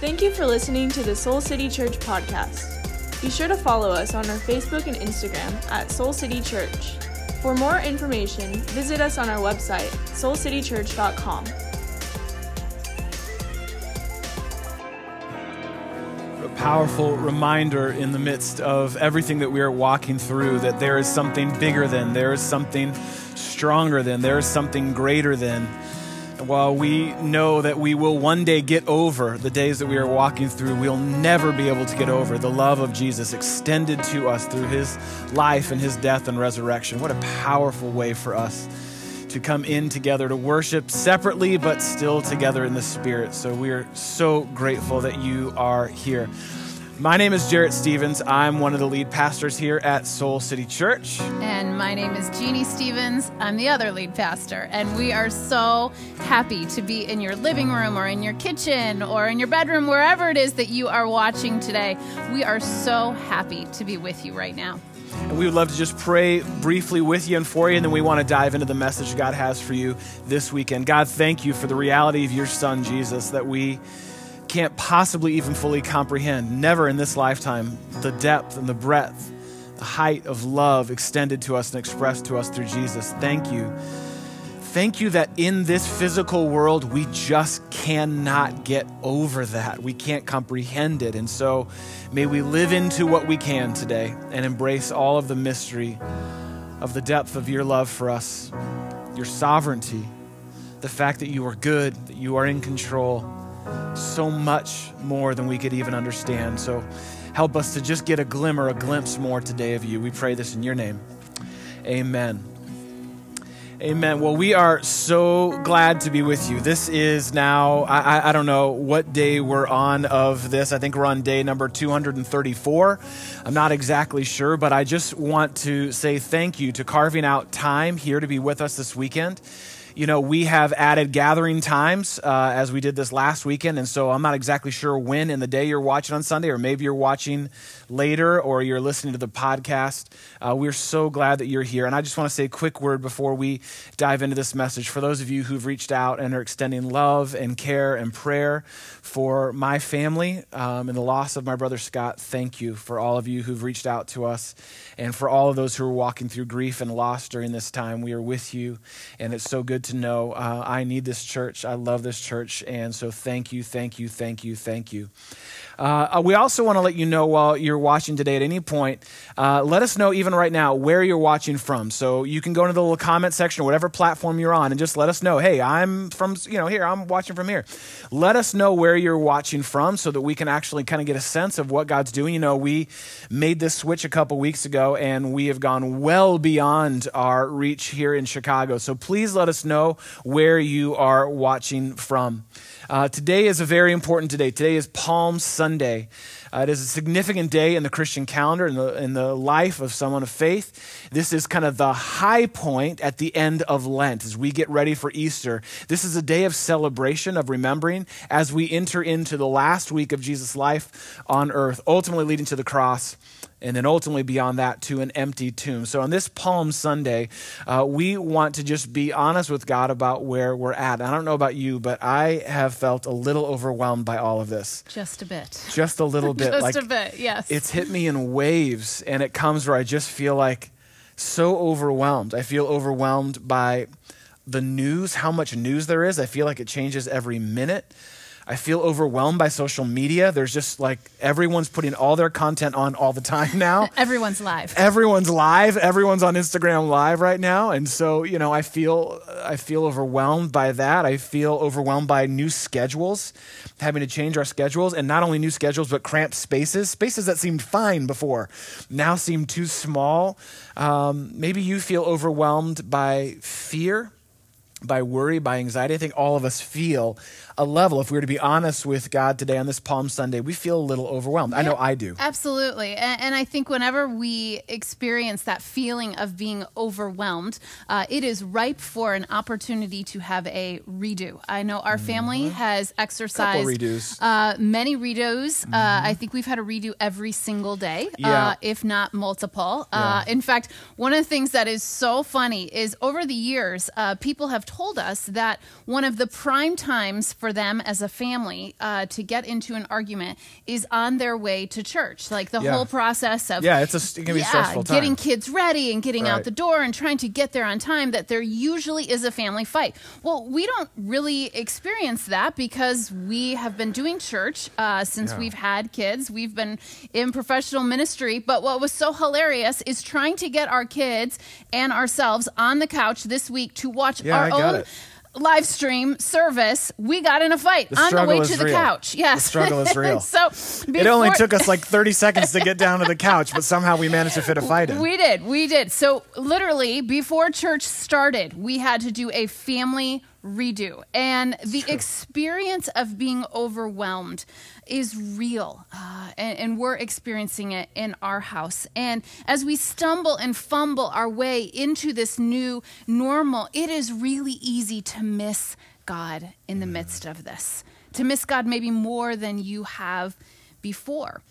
Thank you for listening to the Soul City Church podcast. Be sure to follow us on our Facebook and Instagram at Soul City Church. For more information, visit us on our website, soulcitychurch.com. A powerful reminder in the midst of everything that we are walking through that there is something bigger than, there is something stronger than, there is something greater than while we know that we will one day get over the days that we are walking through, we'll never be able to get over the love of Jesus extended to us through his life and his death and resurrection. What a powerful way for us to come in together to worship separately, but still together in the Spirit. So we are so grateful that you are here. My name is Jarrett Stevens. I'm one of the lead pastors here at Soul City Church. And my name is Jeannie Stevens. I'm the other lead pastor. And we are so happy to be in your living room or in your kitchen or in your bedroom, wherever it is that you are watching today. We are so happy to be with you right now. And we would love to just pray briefly with you and for you, and then we want to dive into the message God has for you this weekend. God, thank you for the reality of your Son, Jesus, that we can't possibly even fully comprehend, never in this lifetime, the depth and the breadth, the height of love extended to us and expressed to us through Jesus. Thank you. Thank you that in this physical world, we just cannot get over that. We can't comprehend it. And so may we live into what we can today and embrace all of the mystery of the depth of your love for us, your sovereignty, the fact that you are good, that you are in control so much more than we could even understand. So help us to just get a glimmer, a glimpse more today of you. We pray this in your name. Amen. Amen. Well, we are so glad to be with you. This is now, I, I, don't know what day we're on of this. I think we're on day number 234. I'm not exactly sure, but I just want to say thank you to carving out time here to be with us this weekend you know, we have added gathering times uh, as we did this last weekend. And so I'm not exactly sure when in the day you're watching on Sunday, or maybe you're watching later or you're listening to the podcast. Uh, we're so glad that you're here. And I just want to say a quick word before we dive into this message. For those of you who've reached out and are extending love and care and prayer for my family um, and the loss of my brother Scott, thank you for all of you who've reached out to us and for all of those who are walking through grief and loss during this time. We are with you, and it's so good to know uh, I need this church. I love this church. And so thank you, thank you, thank you, thank you. Uh, uh, we also want to let you know while you're watching today at any point, uh, let us know even right now where you're watching from. So you can go into the little comment section or whatever platform you're on and just let us know, hey, I'm from, you know, here, I'm watching from here. Let us know where you're watching from so that we can actually kind of get a sense of what God's doing. You know, we made this switch a couple weeks ago and we have gone well beyond our reach here in Chicago. So please let us know where you are watching from. Uh, today is a very important day. Today is Palm Sunday. Uh, it is a significant day in the Christian calendar, in the, in the life of someone of faith. This is kind of the high point at the end of Lent as we get ready for Easter. This is a day of celebration, of remembering as we enter into the last week of Jesus' life on earth, ultimately leading to the cross and then ultimately beyond that to an empty tomb. So on this Palm Sunday, uh, we want to just be honest with God about where we're at. I don't know about you, but I have felt a little overwhelmed by all of this. Just a bit. Just a little bit. just like, a bit, yes. It's hit me in waves, and it comes where I just feel like so overwhelmed. I feel overwhelmed by the news, how much news there is. I feel like it changes every minute. I feel overwhelmed by social media. There's just like everyone's putting all their content on all the time now. everyone's live. Everyone's live. Everyone's on Instagram live right now. And so, you know, I feel I feel overwhelmed by that. I feel overwhelmed by new schedules, having to change our schedules and not only new schedules but cramped spaces, spaces that seemed fine before now seem too small. Um, maybe you feel overwhelmed by fear by worry, by anxiety. I think all of us feel a level. If we were to be honest with God today on this Palm Sunday, we feel a little overwhelmed. Yeah, I know I do. Absolutely. And, and, I think whenever we experience that feeling of being overwhelmed, uh, it is ripe for an opportunity to have a redo. I know our family mm-hmm. has exercised redos. Uh, many redos. Uh, mm-hmm. Uh, I think we've had a redo every single day, uh, yeah. if not multiple. Uh, yeah. in fact, one of the things that is so funny is over the years, people have told us that one of the prime times for for them as a family uh, to get into an argument is on their way to church. Like the Yeah. whole process of Yeah, it's a, it can be a stressful time. getting kids ready and getting Right. out the door and trying to get there on time, that there usually is a family fight. Well, we don't really experience that because we have been doing church uh, since Yeah. we've had kids. We've been in professional ministry. But what was so hilarious is trying to get our kids and ourselves on the couch this week to watch Yeah, our I own. Live stream service, we got in a fight The on the way to the real. couch. Yes, The struggle is real. so it only took us like 30 seconds to get down to the couch, but somehow we managed to fit a fight in. we did. We did. So, literally, before church started, we had to do a family redo. And the experience of being overwhelmed is real. Uh, and, and we're experiencing it in our house. And as we stumble and fumble our way into this new normal, it is really easy to miss God in the midst of this, to miss God maybe more than you have before.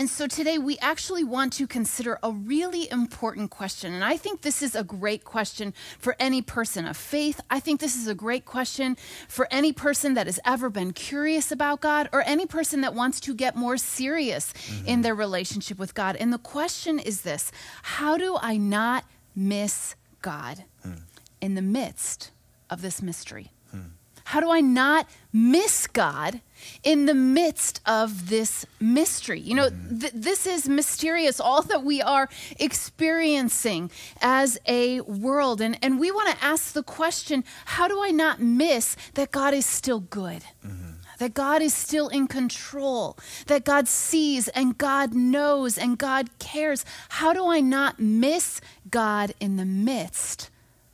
And so today we actually want to consider a really important question. And I think this is a great question for any person of faith. I think this is a great question for any person that has ever been curious about God or any person that wants to get more serious mm-hmm. in their relationship with God. And the question is this How do I not miss God hmm. in the midst of this mystery? How do I not miss God in the midst of this mystery? You know, mm. th- this is mysterious, all that we are experiencing as a world. And, and we want to ask the question how do I not miss that God is still good? Mm-hmm. That God is still in control, that God sees and God knows and God cares. How do I not miss God in the midst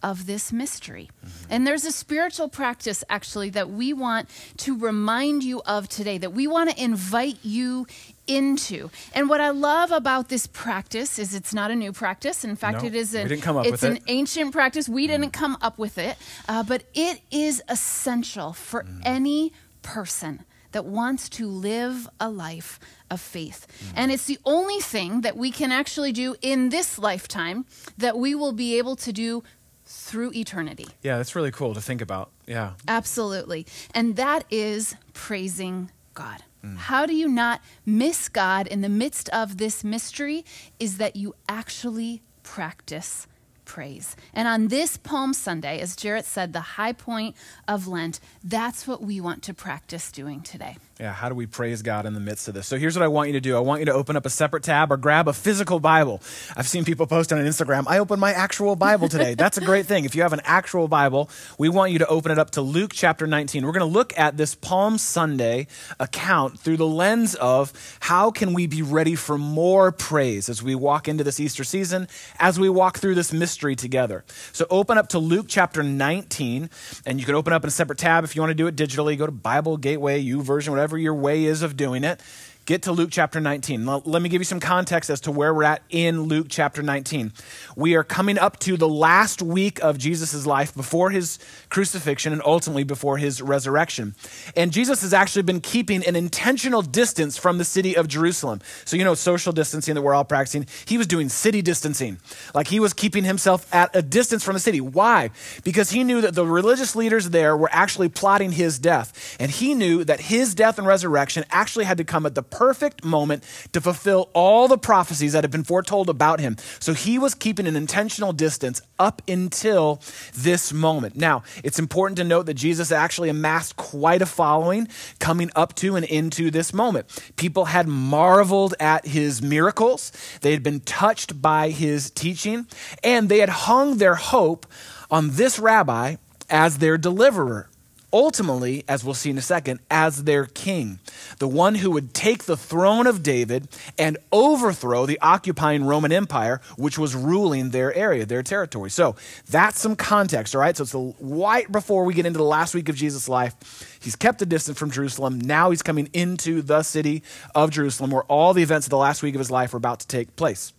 of this mystery. And there's a spiritual practice actually that we want to remind you of today, that we want to invite you into. And what I love about this practice is it's not a new practice. In fact, No, it is an, didn't come up it's an it. ancient practice. We mm. didn't come up with it, uh, but it is essential for mm. any person that wants to live a life of faith. Mm. And it's the only thing that we can actually do in this lifetime that we will be able to do through eternity. Yeah, that's really cool to think about. Yeah. Absolutely. And that is praising God. Mm. How do you not miss God in the midst of this mystery? Is that you actually practice praise. And on this Palm Sunday, as Jarrett said, the high point of Lent, that's what we want to practice doing today. Yeah, how do we praise God in the midst of this? So here's what I want you to do. I want you to open up a separate tab or grab a physical Bible. I've seen people post on Instagram, I opened my actual Bible today. That's a great thing. If you have an actual Bible, we want you to open it up to Luke chapter 19. We're going to look at this Palm Sunday account through the lens of how can we be ready for more praise as we walk into this Easter season, as we walk through this mystery together. So open up to Luke chapter 19, and you can open up in a separate tab if you want to do it digitally. Go to Bible Gateway, YouVersion, whatever your way is of doing it. Get to Luke chapter 19. Now, Let me give you some context as to where we're at in Luke chapter 19. We are coming up to the last week of Jesus' life before his crucifixion and ultimately before his resurrection. And Jesus has actually been keeping an intentional distance from the city of Jerusalem. So, you know, social distancing that we're all practicing. He was doing city distancing. Like he was keeping himself at a distance from the city. Why? Because he knew that the religious leaders there were actually plotting his death. And he knew that his death and resurrection actually had to come at the perfect moment to fulfill all the prophecies that had been foretold about him. So he was keeping an intentional distance up until this moment. Now, it's important to note that Jesus actually amassed quite a following coming up to and into this moment. People had marveled at his miracles, they had been touched by his teaching, and they had hung their hope on this rabbi as their deliverer ultimately, as we'll see in a second, as their king, the one who would take the throne of David and overthrow the occupying Roman Empire, which was ruling their area, their territory. So that's some context, all right? So it's the, right before we get into the last week of Jesus' life. He's kept a distance from Jerusalem. Now he's coming into the city of Jerusalem, where all the events of the last week of his life are about to take place.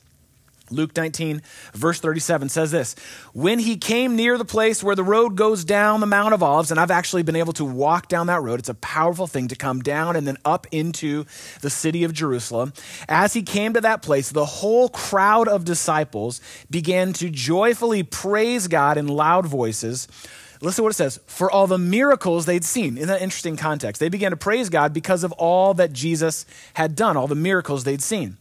Luke 19, verse 37 says this When he came near the place where the road goes down the Mount of Olives, and I've actually been able to walk down that road, it's a powerful thing to come down and then up into the city of Jerusalem. As he came to that place, the whole crowd of disciples began to joyfully praise God in loud voices Listen to what it says for all the miracles they'd seen. In that interesting context, they began to praise God because of all that Jesus had done, all the miracles they'd seen.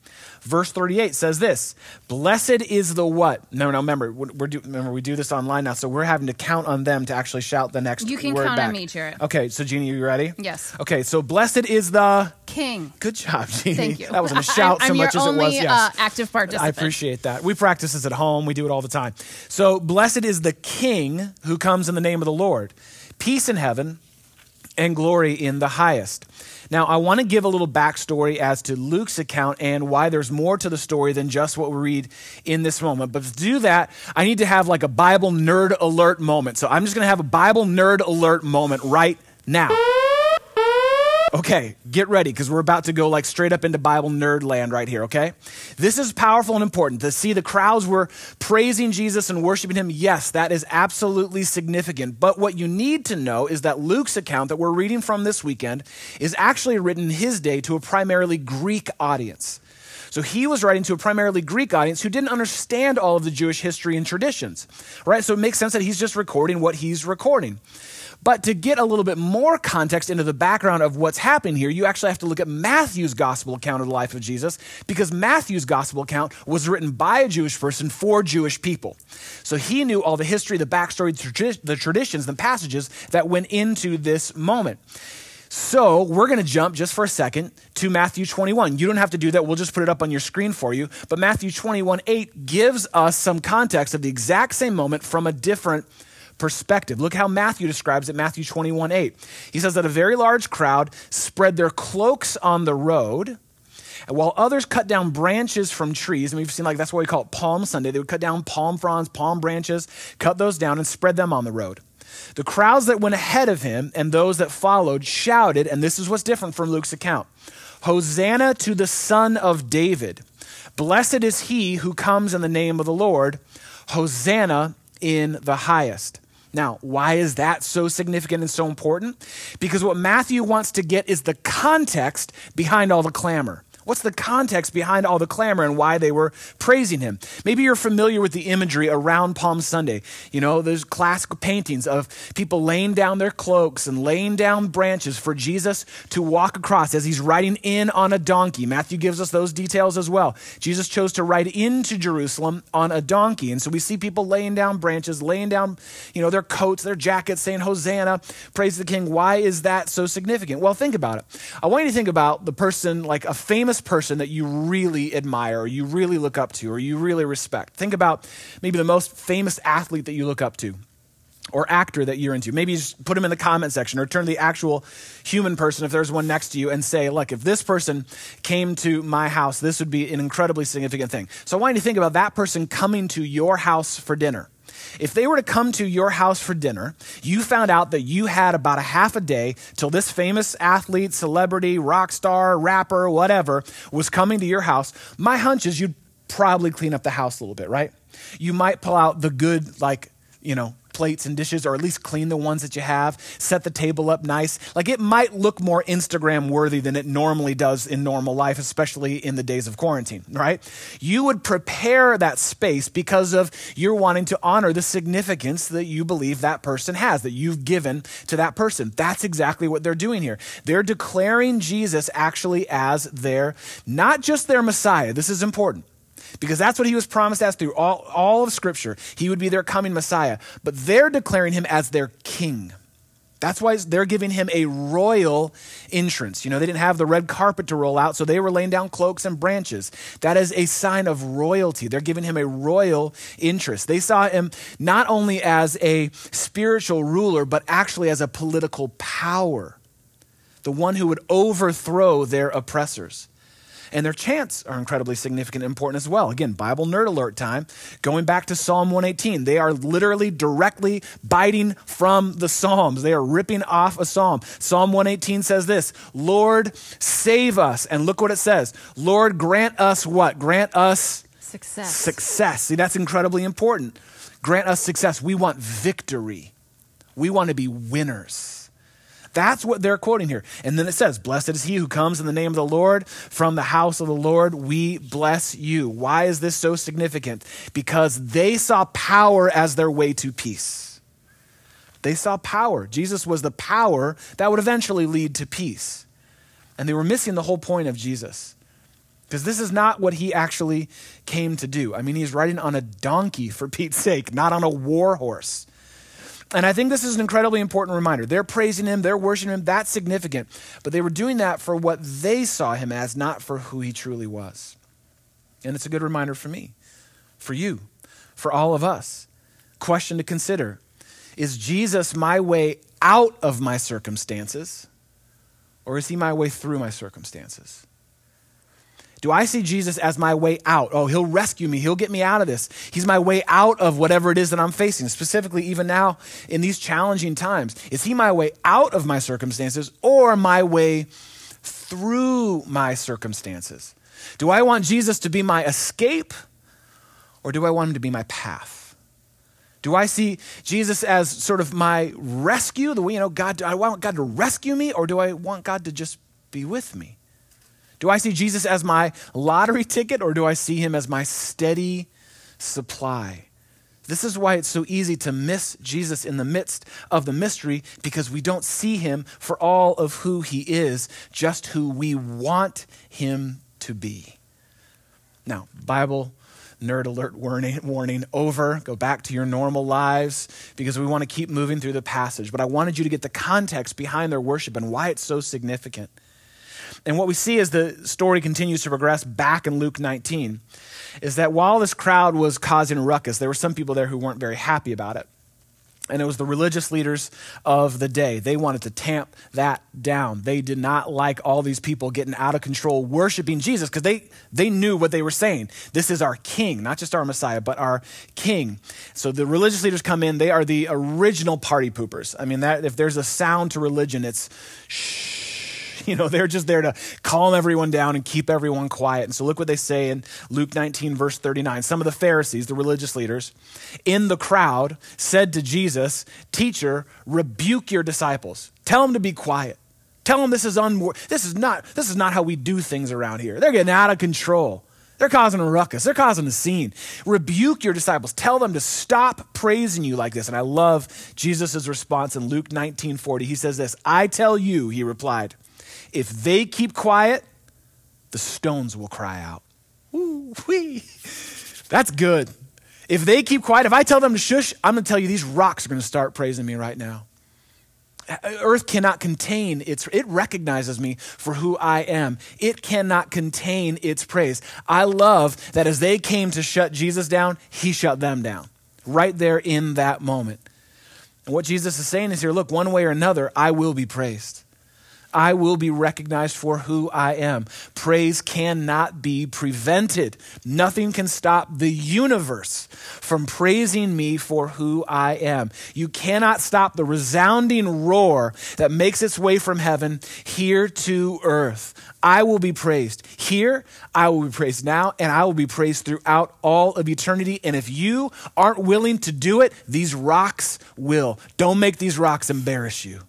Verse 38 says this Blessed is the what? No, no, remember, we're do, remember, we do this online now, so we're having to count on them to actually shout the next You can word count back. on me, Jarrett. Okay, so Jeannie, are you ready? Yes. Okay, so blessed is the. King. Good job, Jeannie. Thank you. That wasn't a shout I'm, so much as only, it was. Yes. uh, active participant. I appreciate that. We practice this at home. We do it all the time. So, blessed is the King who comes in the name of the Lord. Peace in heaven and glory in the highest. Now, I want to give a little backstory as to Luke's account and why there's more to the story than just what we read in this moment. But to do that, I need to have like a Bible nerd alert moment. So I'm just going to have a Bible nerd alert moment right now. Okay, get ready because we're about to go like straight up into Bible nerd land right here, okay? This is powerful and important. To see the crowds were praising Jesus and worshiping him, yes, that is absolutely significant. But what you need to know is that Luke's account that we're reading from this weekend is actually written his day to a primarily Greek audience. So he was writing to a primarily Greek audience who didn't understand all of the Jewish history and traditions, right? So it makes sense that he's just recording what he's recording. But to get a little bit more context into the background of what's happening here, you actually have to look at Matthew's gospel account of the life of Jesus because Matthew's gospel account was written by a Jewish person for Jewish people. So he knew all the history, the backstory, the traditions, the passages that went into this moment. So we're going to jump just for a second to Matthew 21. You don't have to do that. We'll just put it up on your screen for you. But Matthew 21 8 gives us some context of the exact same moment from a different perspective. Look how Matthew describes it, Matthew 21 8. He says that a very large crowd spread their cloaks on the road. While others cut down branches from trees, and we've seen like that's why we call it Palm Sunday, they would cut down palm fronds, palm branches, cut those down and spread them on the road. The crowds that went ahead of him and those that followed shouted, and this is what's different from Luke's account Hosanna to the Son of David. Blessed is he who comes in the name of the Lord. Hosanna in the highest. Now, why is that so significant and so important? Because what Matthew wants to get is the context behind all the clamor. What's the context behind all the clamor and why they were praising him? Maybe you're familiar with the imagery around Palm Sunday. You know, there's classic paintings of people laying down their cloaks and laying down branches for Jesus to walk across as he's riding in on a donkey. Matthew gives us those details as well. Jesus chose to ride into Jerusalem on a donkey. And so we see people laying down branches, laying down, you know, their coats, their jackets, saying, Hosanna, praise the King. Why is that so significant? Well, think about it. I want you to think about the person, like a famous person that you really admire or you really look up to or you really respect. Think about maybe the most famous athlete that you look up to or actor that you're into. Maybe just put them in the comment section or turn to the actual human person if there's one next to you and say, look, if this person came to my house, this would be an incredibly significant thing. So I want you to think about that person coming to your house for dinner. If they were to come to your house for dinner, you found out that you had about a half a day till this famous athlete, celebrity, rock star, rapper, whatever was coming to your house, my hunch is you'd probably clean up the house a little bit, right? You might pull out the good, like, you know, plates and dishes, or at least clean the ones that you have, set the table up nice. Like it might look more Instagram worthy than it normally does in normal life, especially in the days of quarantine, right? You would prepare that space because of you're wanting to honor the significance that you believe that person has, that you've given to that person. That's exactly what they're doing here. They're declaring Jesus actually as their, not just their Messiah. This is important because that's what he was promised as through all, all of Scripture. He would be their coming Messiah. But they're declaring him as their king. That's why they're giving him a royal entrance. You know, they didn't have the red carpet to roll out, so they were laying down cloaks and branches. That is a sign of royalty. They're giving him a royal interest. They saw him not only as a spiritual ruler, but actually as a political power, the one who would overthrow their oppressors. And their chants are incredibly significant and important as well. Again, Bible nerd alert time. Going back to Psalm 118, they are literally directly biting from the Psalms. They are ripping off a Psalm. Psalm 118 says this Lord, save us. And look what it says Lord, grant us what? Grant us success. Success. See, that's incredibly important. Grant us success. We want victory, we want to be winners. That's what they're quoting here. And then it says, Blessed is he who comes in the name of the Lord. From the house of the Lord, we bless you. Why is this so significant? Because they saw power as their way to peace. They saw power. Jesus was the power that would eventually lead to peace. And they were missing the whole point of Jesus. Because this is not what he actually came to do. I mean, he's riding on a donkey, for Pete's sake, not on a war horse. And I think this is an incredibly important reminder. They're praising him, they're worshiping him, that's significant. But they were doing that for what they saw him as, not for who he truly was. And it's a good reminder for me, for you, for all of us. Question to consider Is Jesus my way out of my circumstances, or is he my way through my circumstances? Do I see Jesus as my way out? Oh, he'll rescue me. He'll get me out of this. He's my way out of whatever it is that I'm facing, specifically, even now in these challenging times. Is he my way out of my circumstances or my way through my circumstances? Do I want Jesus to be my escape or do I want him to be my path? Do I see Jesus as sort of my rescue? The way, you know, God, do I want God to rescue me or do I want God to just be with me? Do I see Jesus as my lottery ticket or do I see him as my steady supply? This is why it's so easy to miss Jesus in the midst of the mystery because we don't see him for all of who he is, just who we want him to be. Now, Bible nerd alert warning, warning over. Go back to your normal lives because we want to keep moving through the passage. But I wanted you to get the context behind their worship and why it's so significant. And what we see as the story continues to progress back in Luke 19 is that while this crowd was causing ruckus, there were some people there who weren't very happy about it. And it was the religious leaders of the day. They wanted to tamp that down. They did not like all these people getting out of control worshiping Jesus because they, they knew what they were saying. This is our king, not just our Messiah, but our king. So the religious leaders come in. They are the original party poopers. I mean, that, if there's a sound to religion, it's shh You know, they're just there to calm everyone down and keep everyone quiet. And so look what they say in Luke 19, verse 39. Some of the Pharisees, the religious leaders, in the crowd said to Jesus, Teacher, rebuke your disciples. Tell them to be quiet. Tell them this is un- this is not this is not how we do things around here. They're getting out of control. They're causing a ruckus. They're causing a scene. Rebuke your disciples. Tell them to stop praising you like this. And I love Jesus' response in Luke 19 40. He says this I tell you, he replied, if they keep quiet, the stones will cry out. Wee. That's good. If they keep quiet, if I tell them to shush, I'm going to tell you these rocks are going to start praising me right now. Earth cannot contain its, it recognizes me for who I am. It cannot contain its praise. I love that as they came to shut Jesus down, he shut them down right there in that moment. And what Jesus is saying is here look, one way or another, I will be praised. I will be recognized for who I am. Praise cannot be prevented. Nothing can stop the universe from praising me for who I am. You cannot stop the resounding roar that makes its way from heaven here to earth. I will be praised here, I will be praised now, and I will be praised throughout all of eternity. And if you aren't willing to do it, these rocks will. Don't make these rocks embarrass you.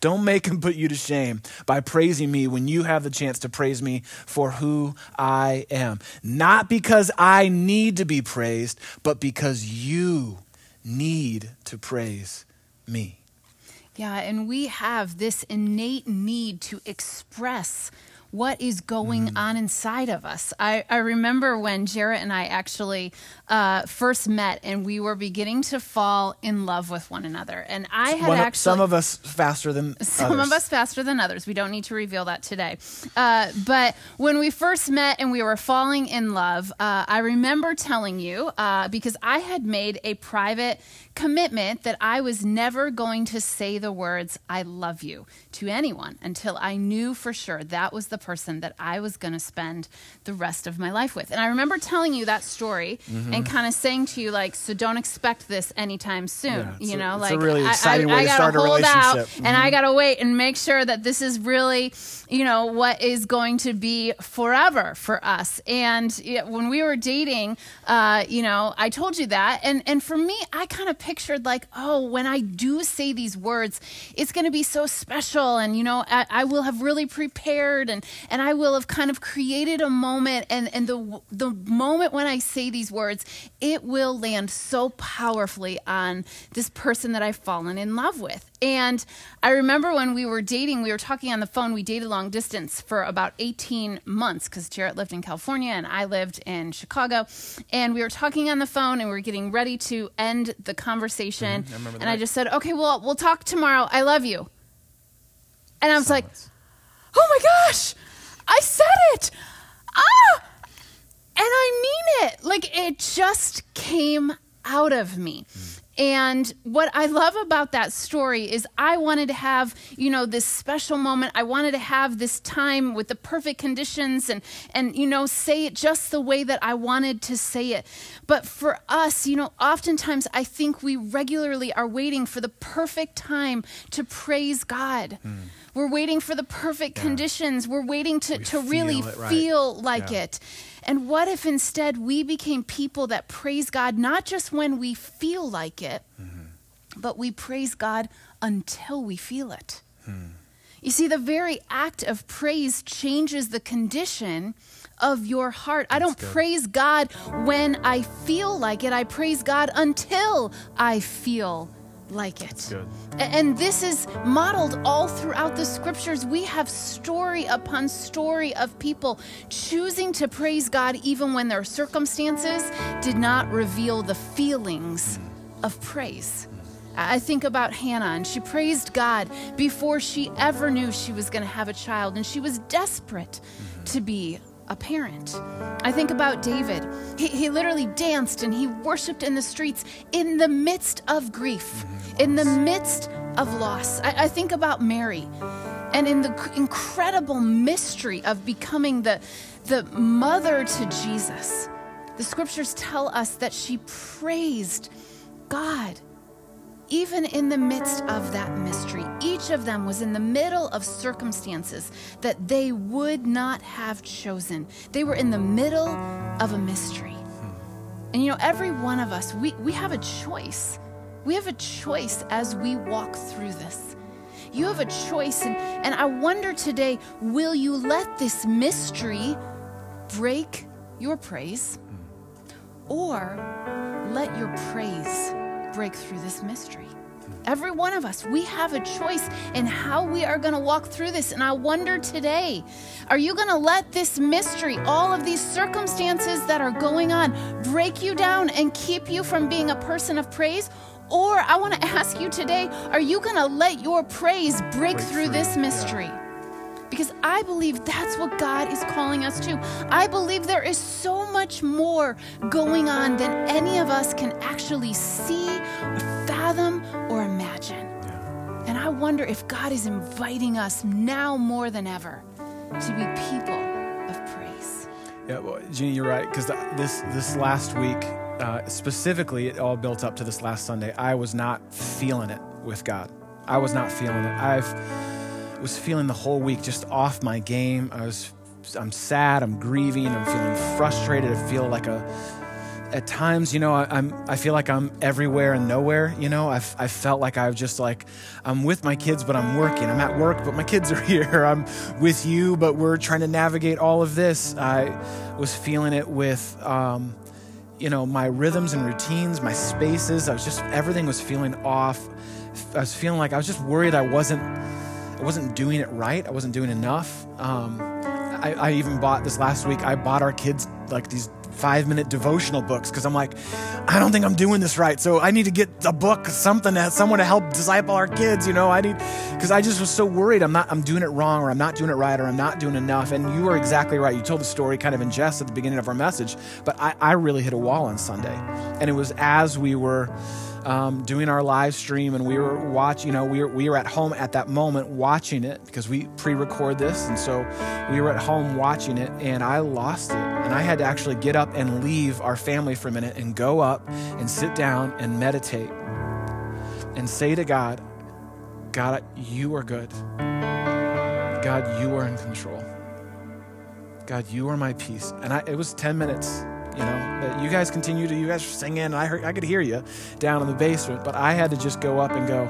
Don't make him put you to shame by praising me when you have the chance to praise me for who I am. Not because I need to be praised, but because you need to praise me. Yeah, and we have this innate need to express what is going mm. on inside of us. I, I remember when Jarrett and I actually uh, first met and we were beginning to fall in love with one another. And I had one, actually. Some of us faster than Some others. of us faster than others. We don't need to reveal that today. Uh, but when we first met and we were falling in love, uh, I remember telling you, uh, because I had made a private commitment that I was never going to say the words, I love you, to anyone until I knew for sure that was the person that I was going to spend the rest of my life with. And I remember telling you that story mm-hmm. and kind of saying to you, like, so don't expect this anytime soon. Yeah, you know, a, like, really exciting I, I, I to hold. Out, mm-hmm. And I mm-hmm. got to wait and make sure that this is really, you know, what is going to be forever for us. And when we were dating, uh, you know, I told you that. And, and for me, I kind of pictured like, oh, when I do say these words, it's going to be so special. And, you know, I, I, will have really prepared and and I will have kind of created a moment. And, and the, the moment when I say these words, it will land so powerfully on this person that I've fallen in love with. And I remember when we were dating, we were talking on the phone. We dated long distance for about 18 months because Jarrett lived in California and I lived in Chicago. And we were talking on the phone and we were getting ready to end the conversation. Mm-hmm. I and I just said, okay, well, we'll talk tomorrow. I love you. And I was Silence. like, oh my gosh, I said it. Ah! And I mean it. Like it just came out of me. Mm. And what I love about that story is I wanted to have, you know, this special moment. I wanted to have this time with the perfect conditions and and you know, say it just the way that I wanted to say it. But for us, you know, oftentimes I think we regularly are waiting for the perfect time to praise God. Mm. We're waiting for the perfect yeah. conditions. We're waiting to, to really right. feel like yeah. it. And what if instead we became people that praise God not just when we feel like it, mm-hmm. but we praise God until we feel it? Hmm. You see, the very act of praise changes the condition of your heart. That's I don't good. praise God when I feel like it, I praise God until I feel like it. And this is modeled all throughout the scriptures. We have story upon story of people choosing to praise God even when their circumstances did not reveal the feelings of praise. I think about Hannah, and she praised God before she ever knew she was going to have a child, and she was desperate to be a parent. I think about David. He, he literally danced and he worshiped in the streets in the midst of grief, in the midst of loss. I, I think about Mary and in the incredible mystery of becoming the, the mother to Jesus. The scriptures tell us that she praised God even in the midst of that mystery, each of them was in the middle of circumstances that they would not have chosen. They were in the middle of a mystery. And you know, every one of us, we, we have a choice. We have a choice as we walk through this. You have a choice. And, and I wonder today will you let this mystery break your praise or let your praise break through this mystery. Every one of us, we have a choice in how we are going to walk through this. And I wonder today, are you going to let this mystery, all of these circumstances that are going on, break you down and keep you from being a person of praise? Or I want to ask you today, are you going to let your praise break, break through, through, this mystery? Yeah because I believe that's what God is calling us to. I believe there is so much more going on than any of us can actually see or fathom or imagine. And I wonder if God is inviting us now more than ever to be people of praise. Yeah, well, Jeannie, you're right. Because this this last week, uh, specifically, it all built up to this last Sunday. I was not feeling it with God. I was not feeling it. I've was feeling the whole week just off my game. I was I'm sad, I'm grieving, I'm feeling frustrated. I feel like a at times, you know, I, am I feel like I'm everywhere and nowhere. You know, I've I felt like I've just like I'm with my kids, but I'm working. I'm at work, but my kids are here. I'm with you, but we're trying to navigate all of this. I was feeling it with, um, you know, my rhythms and routines, my spaces. I was just everything was feeling off. I was feeling like I was just worried I wasn't I wasn't doing it right. I wasn't doing enough. Um, I, I even bought this last week. I bought our kids like these five minute devotional books because I'm like, I don't think I'm doing this right. So I need to get a book, something that someone to help disciple our kids. You know, I need because I just was so worried. I'm not. I'm doing it wrong, or I'm not doing it right, or I'm not doing enough. And you were exactly right. You told the story kind of in jest at the beginning of our message, but I, I really hit a wall on Sunday, and it was as we were um, doing our live stream, and we were watching. You know, we were, we were at home at that moment watching it because we pre-record this, and so we were at home watching it, and I lost it, and I had to actually get up and leave our family for a minute and go up and sit down and meditate and say to God, God, you are good. God, you are in control. God, you are my peace. And I, it was 10 minutes you know. you guys continue to, you guys were singing, and I heard, I could hear you down in the basement, but I had to just go up and go,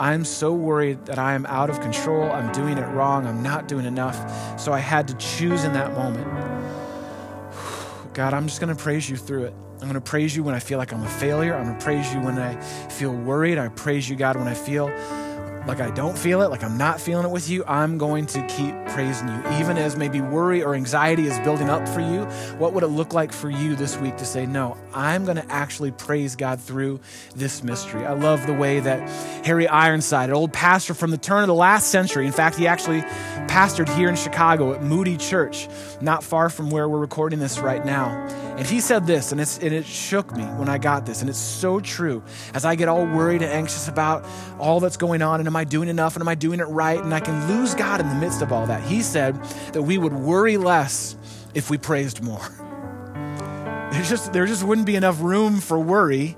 I'm so worried that I am out of control. I'm doing it wrong. I'm not doing enough. So I had to choose in that moment. God, I'm just going to praise you through it. I'm going to praise you when I feel like I'm a failure. I'm going to praise you when I feel worried. I praise you, God, when I feel like I don't feel it, like I'm not feeling it with you, I'm going to keep praising you. Even as maybe worry or anxiety is building up for you, what would it look like for you this week to say, No, I'm going to actually praise God through this mystery? I love the way that Harry Ironside, an old pastor from the turn of the last century, in fact, he actually pastored here in Chicago at Moody Church, not far from where we're recording this right now. And he said this, and, and it shook me when I got this, and it's so true. As I get all worried and anxious about all that's going on, and am I doing enough, and am I doing it right, and I can lose God in the midst of all that. He said that we would worry less if we praised more. There's just, there just wouldn't be enough room for worry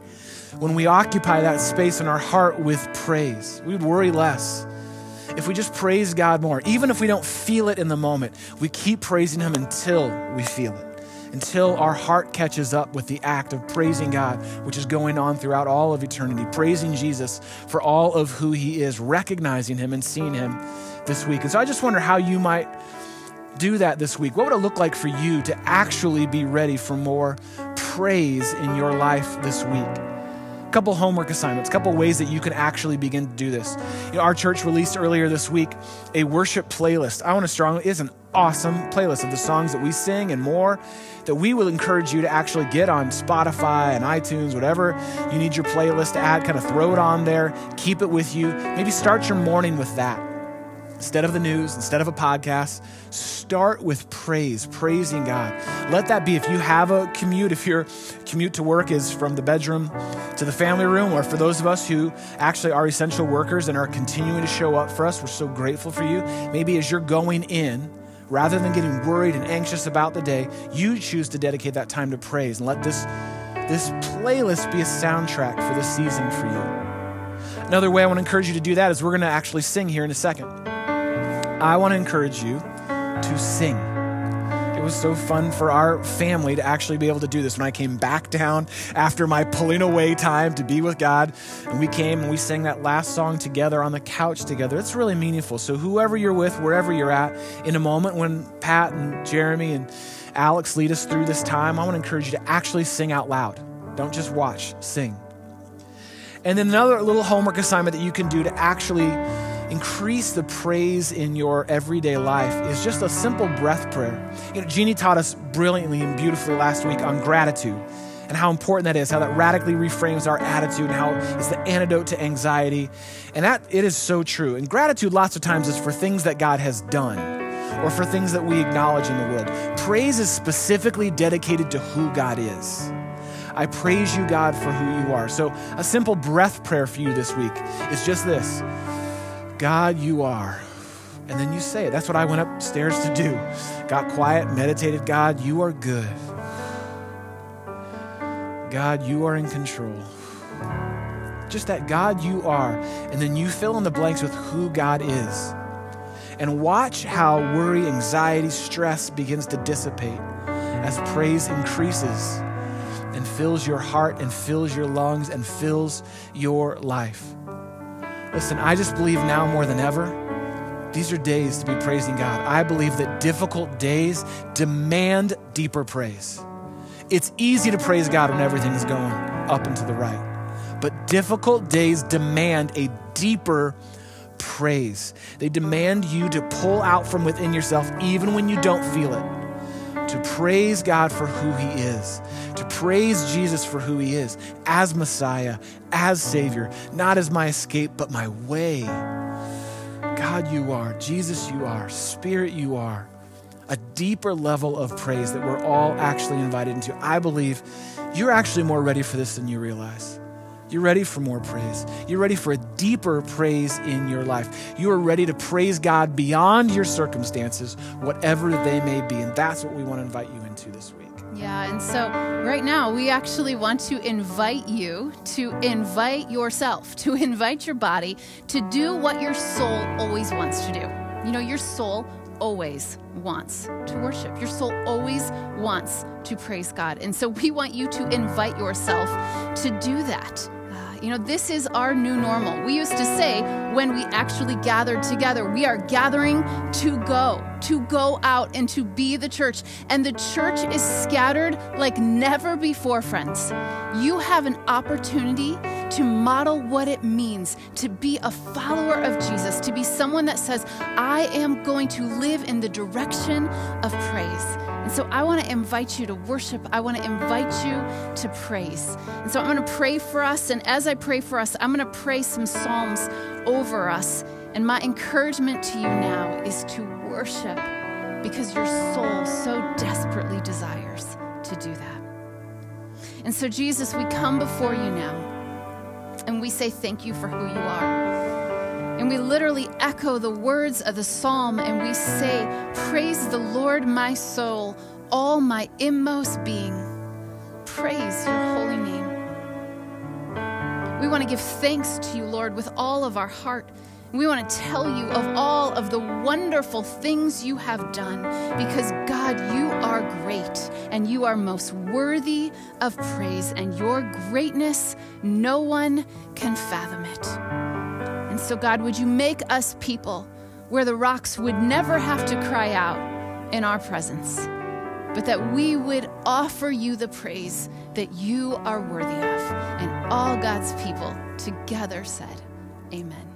when we occupy that space in our heart with praise. We'd worry less if we just praise God more. Even if we don't feel it in the moment, we keep praising Him until we feel it until our heart catches up with the act of praising God, which is going on throughout all of eternity, praising Jesus for all of who he is, recognizing him and seeing him this week. And so I just wonder how you might do that this week. What would it look like for you to actually be ready for more praise in your life this week? Couple homework assignments, couple ways that you can actually begin to do this. You know, our church released earlier this week a worship playlist. I want to strongly, is an awesome playlist of the songs that we sing and more that we will encourage you to actually get on Spotify and iTunes, whatever you need your playlist to add, kind of throw it on there, keep it with you. Maybe start your morning with that. Instead of the news, instead of a podcast, start with praise, praising God. Let that be if you have a commute, if your commute to work is from the bedroom to the family room, or for those of us who actually are essential workers and are continuing to show up for us, we're so grateful for you. Maybe as you're going in, rather than getting worried and anxious about the day, you choose to dedicate that time to praise and let this, this playlist be a soundtrack for the season for you. Another way I want to encourage you to do that is we're going to actually sing here in a second. I want to encourage you to sing was so fun for our family to actually be able to do this. When I came back down after my pulling away time to be with God, and we came and we sang that last song together on the couch together, it's really meaningful. So, whoever you're with, wherever you're at, in a moment when Pat and Jeremy and Alex lead us through this time, I want to encourage you to actually sing out loud. Don't just watch, sing. And then another little homework assignment that you can do to actually increase the praise in your everyday life is just a simple breath prayer. You know, Jeannie taught us brilliantly and beautifully last week on gratitude and how important that is, how that radically reframes our attitude and how it's the antidote to anxiety. And that it is so true. And gratitude lots of times is for things that God has done or for things that we acknowledge in the world. Praise is specifically dedicated to who God is. I praise you, God, for who you are. So, a simple breath prayer for you this week is just this God, you are. And then you say it. That's what I went upstairs to do. Got quiet, meditated. God, you are good. God, you are in control. Just that God, you are. And then you fill in the blanks with who God is. And watch how worry, anxiety, stress begins to dissipate as praise increases and fills your heart and fills your lungs and fills your life. Listen, I just believe now more than ever, these are days to be praising God. I believe that difficult days demand deeper praise. It's easy to praise God when everything is going up and to the right, but difficult days demand a deeper praise. They demand you to pull out from within yourself, even when you don't feel it to praise God for who He is, to praise Jesus for who He is, as Messiah, as Savior, not as my escape, but my way. God, you are. Jesus, you are. Spirit, you are. A deeper level of praise that we're all actually invited into. I believe you're actually more ready for this than you realize. You're ready for more praise. You're ready for a deeper praise in your life. You are ready to praise God beyond your circumstances, whatever they may be. And that's what we want to invite you into this week. Yeah, and so right now we actually want to invite you to invite yourself, to invite your body to do what your soul always wants to do. You know, your soul always wants to worship. Your soul always wants to praise God. And so we want you to invite yourself to do that You know, this is our new normal. We used to say when we actually gathered together, we are gathering to go, to go out and to be the church. And the church is scattered like never before, friends. You have an opportunity to model what it means to be a follower of Jesus, to be someone that says, I am going to live in the direction of praise. And so I want to invite you to worship. I want to invite you to praise. And so I'm going to pray for us. And as I pray for us, I'm going to pray some Psalms over us. And my encouragement to you now is to worship because your soul so desperately desires to do that. And so, Jesus, we come before you now and we say thank you for who you are. And we literally echo the words of the psalm and we say, Praise the Lord, my soul, all my inmost being. Praise your holy name. We want to give thanks to you, Lord, with all of our heart. We want to tell you of all of the wonderful things you have done because, God, you are great and you are most worthy of praise, and your greatness, no one can fathom it. And so, God, would you make us people where the rocks would never have to cry out in our presence, but that we would offer you the praise that you are worthy of? And all God's people together said, Amen.